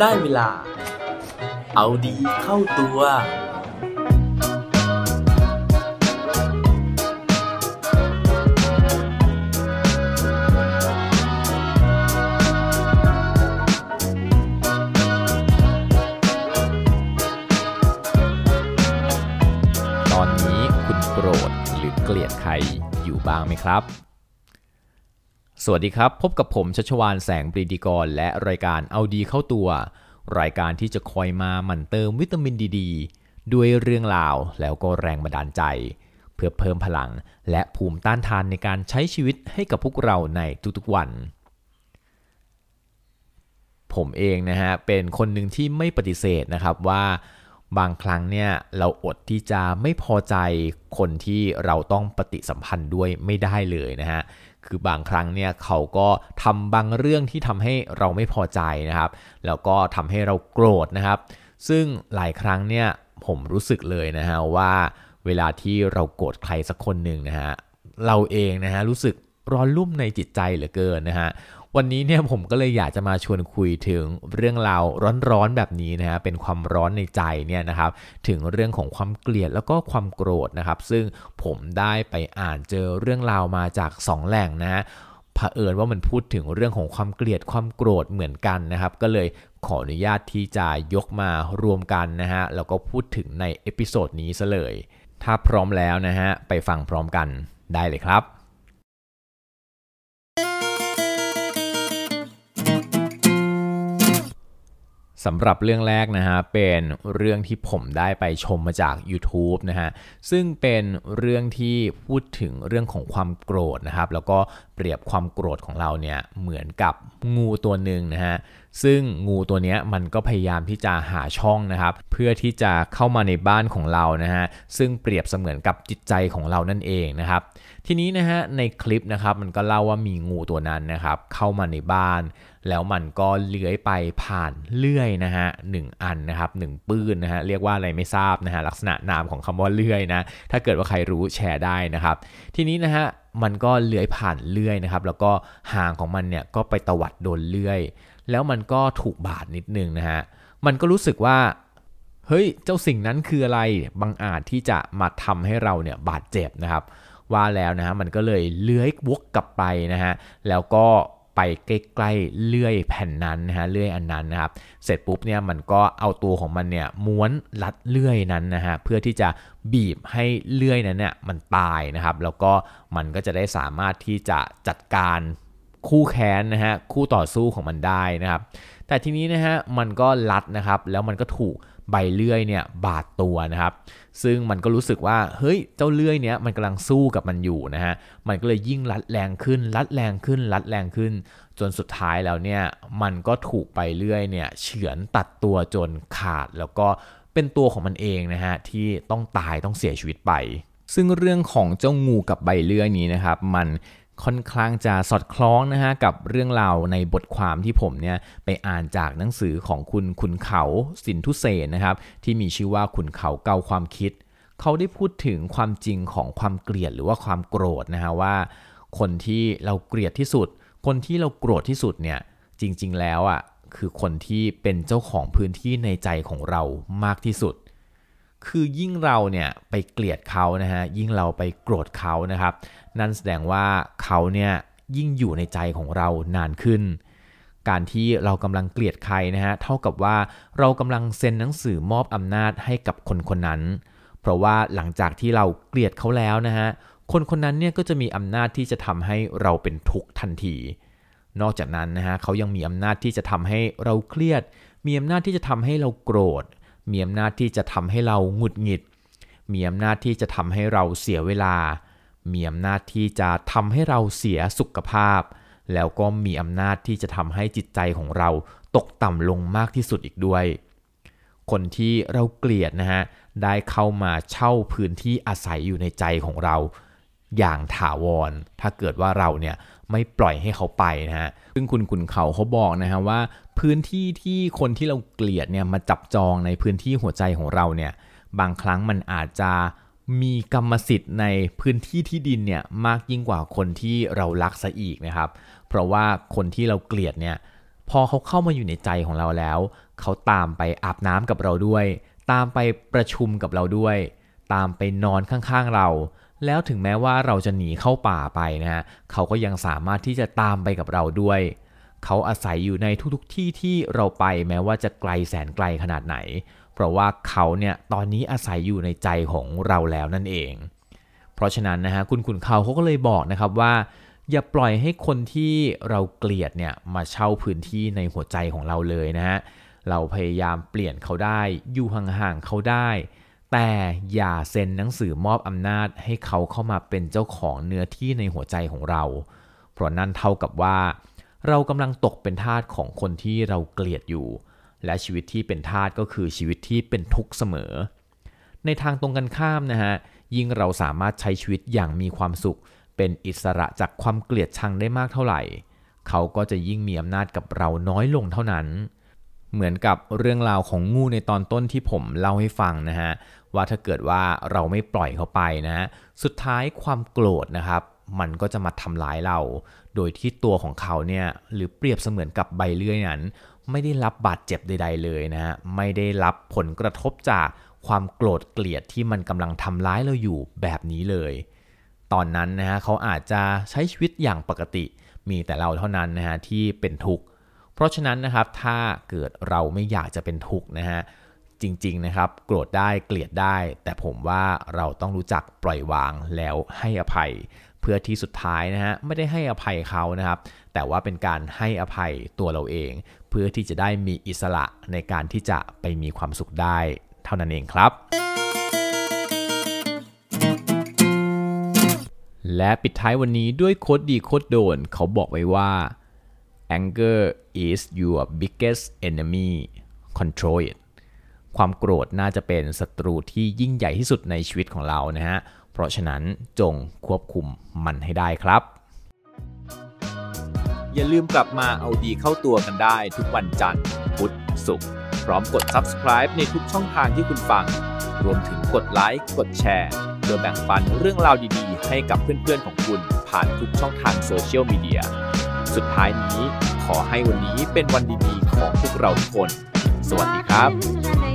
ได้เวลา เอาดีเข้าตัว ตอนนี้คุณโกรธหรือเกลียดใครอยู่บ้างไหมครับ สวัสดีครับ พบกับผมชัชวานแสงปรีดีกร และรายการเอาดีเข้าตัว รายการที่จะคอยมาหมั่นเติมวิตามินดีดด้วยเรื่องราวแล้วก็แรงบันดาลใจ เพื่อเพิ่มพลังและภูมิต้านทานในการใช้ชีวิตให้กับพวกเราในทุกๆวัน ผมเองนะฮะเป็นคนหนึ่งที่ไม่ปฏิเสธนะครับว่าบางครั้งเนี่ยเราอดที่จะไม่พอใจคนที่เราต้องปฏิสัมพันธ์ด้วยไม่ได้เลยนะฮะ คือบางครั้งเนี่ยเขาก็ทำบางเรื่องที่ทำให้เราไม่พอใจนะครับ แล้วก็ทำให้เราโกรธนะครับ ซึ่งหลายครั้งเนี่ยผมรู้สึกเลยนะฮะว่าเวลาที่เราโกรธใครสักคนหนึ่งนะฮะเราเองนะฮะรู้สึกร้อนรุ่มในจิตใจเหลือเกินนะฮะ วันนี้เนี่ยผมก็เลยอยากจะมาชวนคุยถึงเรื่องราวร้อนๆแบบนี้นะฮะเป็นความร้อนในใจเนี่ยนะครับถึงเรื่องของความเกลียดแล้วก็ความโกรธนะครับ ซึ่งผมได้ไปอ่านเจอเรื่องราวมาจาก 2 แหล่งนะฮะเผอิญว่ามันพูดถึงเรื่องของความเกลียดความโกรธเหมือนกันนะครับ ก็เลยขออนุญาตที่จะยกมารวมกันนะฮะแล้วก็พูดถึงใน episode นี้ซะเลย ถ้าพร้อมแล้วนะฮะไปฟังพร้อมกันได้เลยครับ สำหรับเรื่องแรกนะฮะเป็นเรื่องที่ผมได้ไปชมมาจาก YouTube นะฮะซึ่งเป็นเรื่องที่พูดถึงเรื่องของความโกรธนะครับ แล้วก็เปรียบความโกรธของเราเนี่ยเหมือนกับงูตัวหนึ่งนะฮะซึ่งงูตัวนี้มันก็พยายามที่จะหาช่องนะครับ เพื่อที่จะเข้ามาในบ้านของเรานะฮะซึ่งเปรียบเสมือนกับจิตใจของเรานั่นเองนะครับ ทีนี้นะฮะในคลิปนะครับมันก็เล่าว่ามีงูตัวนั้นนะครับเข้ามาในบ้าน แล้วมันก็เลื้อยไปผ่านเลื่อยนะฮะหนึ่งอันนะครับหนึ่งปื้นนะฮะเรียกว่าอะไรไม่ทราบนะฮะลักษณะนามของคำว่าเลื่อยนะถ้าเกิดว่าใครรู้แชร์ได้นะครับ ทีนี้นะฮะมันก็เลื้อยผ่านเลื่อยนะครับ แล้วก็หางของมันเนี่ยก็ไปตวัดโดนเลื่อย แล้วมันก็ถูกบาดนิดนึงนะฮะ มันก็รู้สึกว่า เฮ้ย เจ้าสิ่งนั้นคืออะไร บางอาจที่จะมาทำให้เราเนี่ยบาดเจ็บนะครับ ว่าแล้วนะฮะ มันก็เลยเลื้อยวกกลับไปนะฮะ แล้วก็ไปใกล้ๆเลื่อยแผ่นนั้นนะฮะเลื่อยอันนั้นนะครับ เสร็จปุ๊บเนี่ยมันก็เอาตัวของมันเนี่ยม้วนรัดเลื่อยนั้นนะฮะเพื่อที่จะบีบให้เลื่อยนั้นเนี่ยมันตายนะครับ แล้วก็มันก็จะได้สามารถที่จะจัดการ คู่แค้นนะฮะคู่ต่อสู้ของมันได้นะครับแต่ทีนี้นะฮะมันก็รัดนะครับแล้วมันก็ถูกใบเลื่อยเนี่ยบาดตัวนะครับ ซึ่งมันก็รู้สึกว่าเฮ้ยเจ้าเลื่อยเนี้ยมันกำลังสู้กับมันอยู่นะฮะมันก็เลยยิ่งรัดแรงขึ้นรัดแรงขึ้นรัดแรงขึ้น จนสุดท้ายแล้วเนี่ยมันก็ถูกใบเลื่อยเนี่ยเฉือนตัดตัวจนขาดแล้วก็เป็นตัวของมันเองนะฮะที่ต้องตายต้องเสียชีวิตไปซึ่งเรื่องของเจ้างูกับใบเลื่อยนี้นะครับ มัน ค่อนข้างจะสอดคล้องนะฮะกับเรื่องราวในบทความที่ผมเนี่ยไปอ่านจากหนังสือของคุณขุนเขาสินทุเสนนะครับที่มีชื่อว่าขุนเขาเกาความคิด เขาได้พูดถึงความจริงของความเกลียดหรือว่าความโกรธนะฮะว่า คนที่เราเกลียดที่สุด คนที่เราโกรธที่สุดเนี่ยจริง ๆ แล้วอะคือคนที่เป็นเจ้าของพื้นที่ในใจของเรามากที่สุด คือยิ่งเราเนี่ยไปเกลียดเขานะฮะยิ่งเราไปโกรธเขานะครับ นั่นแสดงว่าเขาเนี่ยยิ่งอยู่ในใจของเรานานขึ้น การที่เรากำลังเกลียดใครนะฮะเท่ากับว่าเรากำลังเซ็นหนังสือมอบอำนาจให้กับคนคนนั้น เพราะว่าหลังจากที่เราเกลียดเขาแล้วนะฮะคนคนนั้นเนี่ยก็จะมีอำนาจที่จะทำให้เราเป็นทุกข์ทันที นอกจากนั้นนะฮะเขายังมีอำนาจที่จะทำให้เราเครียด มีอำนาจที่จะทำให้เราโกรธ มีอำนาจที่จะทำให้เราหงุดหงิด มีอำนาจที่จะทำให้เราเสียเวลา มีอำนาจที่จะทำให้เราเสียสุขภาพ แล้วก็มีอำนาจที่จะทำให้จิตใจของเราตกต่ำลงมากที่สุดอีกด้วย คนที่เราเกลียดนะฮะได้เข้ามาเช่าพื้นที่อาศัยอยู่ในใจของเรา อย่างถาวร ถ้าเกิดว่าเราเนี่ยไม่ปล่อยให้เขาไปนะฮะ ซึ่งคุณขุนเขาเขาบอกนะฮะว่า พื้นที่ที่คนที่เราเกลียดเนี่ยมาจับจองในพื้นที่หัวใจของเราเนี่ยบางครั้งมันอาจจะมีกรรมสิทธิ์ในพื้นที่ที่ดินเนี่ยมากยิ่งกว่าคนที่เรารักซะอีกนะครับ เพราะว่าคนที่เราเกลียดเนี่ยพอเขาเข้ามาอยู่ในใจของเราแล้ว เขาตามไปอาบน้ำกับเราด้วย ตามไปประชุมกับเราด้วย ตามไปนอนข้างๆเรา แล้วถึงแม้ว่าเราจะหนีเข้าป่าไปนะฮะเขาก็ยังสามารถที่จะตามไปกับเราด้วย เขาอาศัยอยู่ในทุกๆที่ที่เราไปแม้ว่าจะไกลแสนไกลขนาดไหน เพราะว่าเขาเนี่ยตอนนี้อาศัยอยู่ในใจของเราแล้วนั่นเอง เพราะฉะนั้นนะฮะคุณขุนเขาเขาก็เลยบอกนะครับว่าอย่าปล่อยให้คนที่เราเกลียดเนี่ยมาเช่าพื้นที่ในหัวใจของเราเลยนะฮะ เราพยายามเปลี่ยนเขาได้ อยู่ห่างๆเขาได้ แต่อย่าเซ็นหนังสือมอบอำนาจให้เขาเข้ามาเป็นเจ้าของเนื้อที่ในหัวใจของเรา เพราะนั่นเท่ากับว่า เรากำลังตกเป็นทาสของคนที่เราเกลียดอยู่ และชีวิตที่เป็นทาสก็คือชีวิตที่เป็นทุกข์เสมอ ในทางตรงกันข้ามนะฮะ ยิ่งเราสามารถใช้ชีวิตอย่างมีความสุข เป็นอิสระจากความเกลียดชังได้มากเท่าไหร่ เขาก็จะยิ่งมีอำนาจกับเราน้อยลงเท่านั้นเหมือนกับเรื่องราวของงูในตอนต้นที่ผมเล่าให้ฟังนะฮะ ว่าถ้าเกิดว่าเราไม่ปล่อยเขาไปนะ สุดท้ายความโกรธนะครับ มันก็จะมาทำร้ายเรา โดยที่ตัวของเขาเนี่ยหรือเปรียบเสมือนกับใบเลื่อยนั้น ไม่ได้รับบาดเจ็บใด ๆ เลยนะฮะไม่ได้รับผลกระทบจากความโกรธเกลียดที่มันกำลังทำร้ายเราอยู่แบบนี้เลย ตอนนั้นนะฮะเขาอาจจะใช้ชีวิตอย่างปกติ มีแต่เราเท่านั้นนะฮะที่เป็นทุกข์ เพราะฉะนั้นนะครับถ้าเกิดเราไม่อยากจะเป็นทุกข์นะฮะ จริงๆนะครับ โกรธได้เกลียดได้ แต่ผมว่าเราต้องรู้จักปล่อยวางแล้วให้อภัย เพื่อที่สุดท้ายนะฮะไม่ได้ให้อภัยเขานะครับ แต่ว่าเป็นการให้อภัยตัวเราเอง เพื่อที่จะได้มีอิสระในการที่จะไปมีความสุขได้ เท่านั้นเองครับและปิดท้ายวันนี้ด้วยโคดดีโคดโดน เขาบอกไว้ว่า anger is your biggest enemy control it ความโกรธน่าจะเป็นศัตรูที่ยิ่งใหญ่ที่สุดในชีวิตของเรานะฮะ เพราะฉะนั้นจงควบคุมมันให้ได้ครับ อย่าลืมกลับมาเอาดีเข้าตัวกันได้ทุกวันจันทร์ พุธ ศุกร์ พร้อมกด subscribe ในทุกช่องทางที่คุณฟัง รวมถึงกดไลค์ กดแชร์โดยแบ่งปันเรื่องราวดีๆ ให้กับเพื่อนๆของคุณผ่านทุกช่องทางโซเชียลมีเดีย สุดท้ายนี้ขอให้วันนี้เป็นวันดีๆของพวกเราทุกคน สวัสดีครับ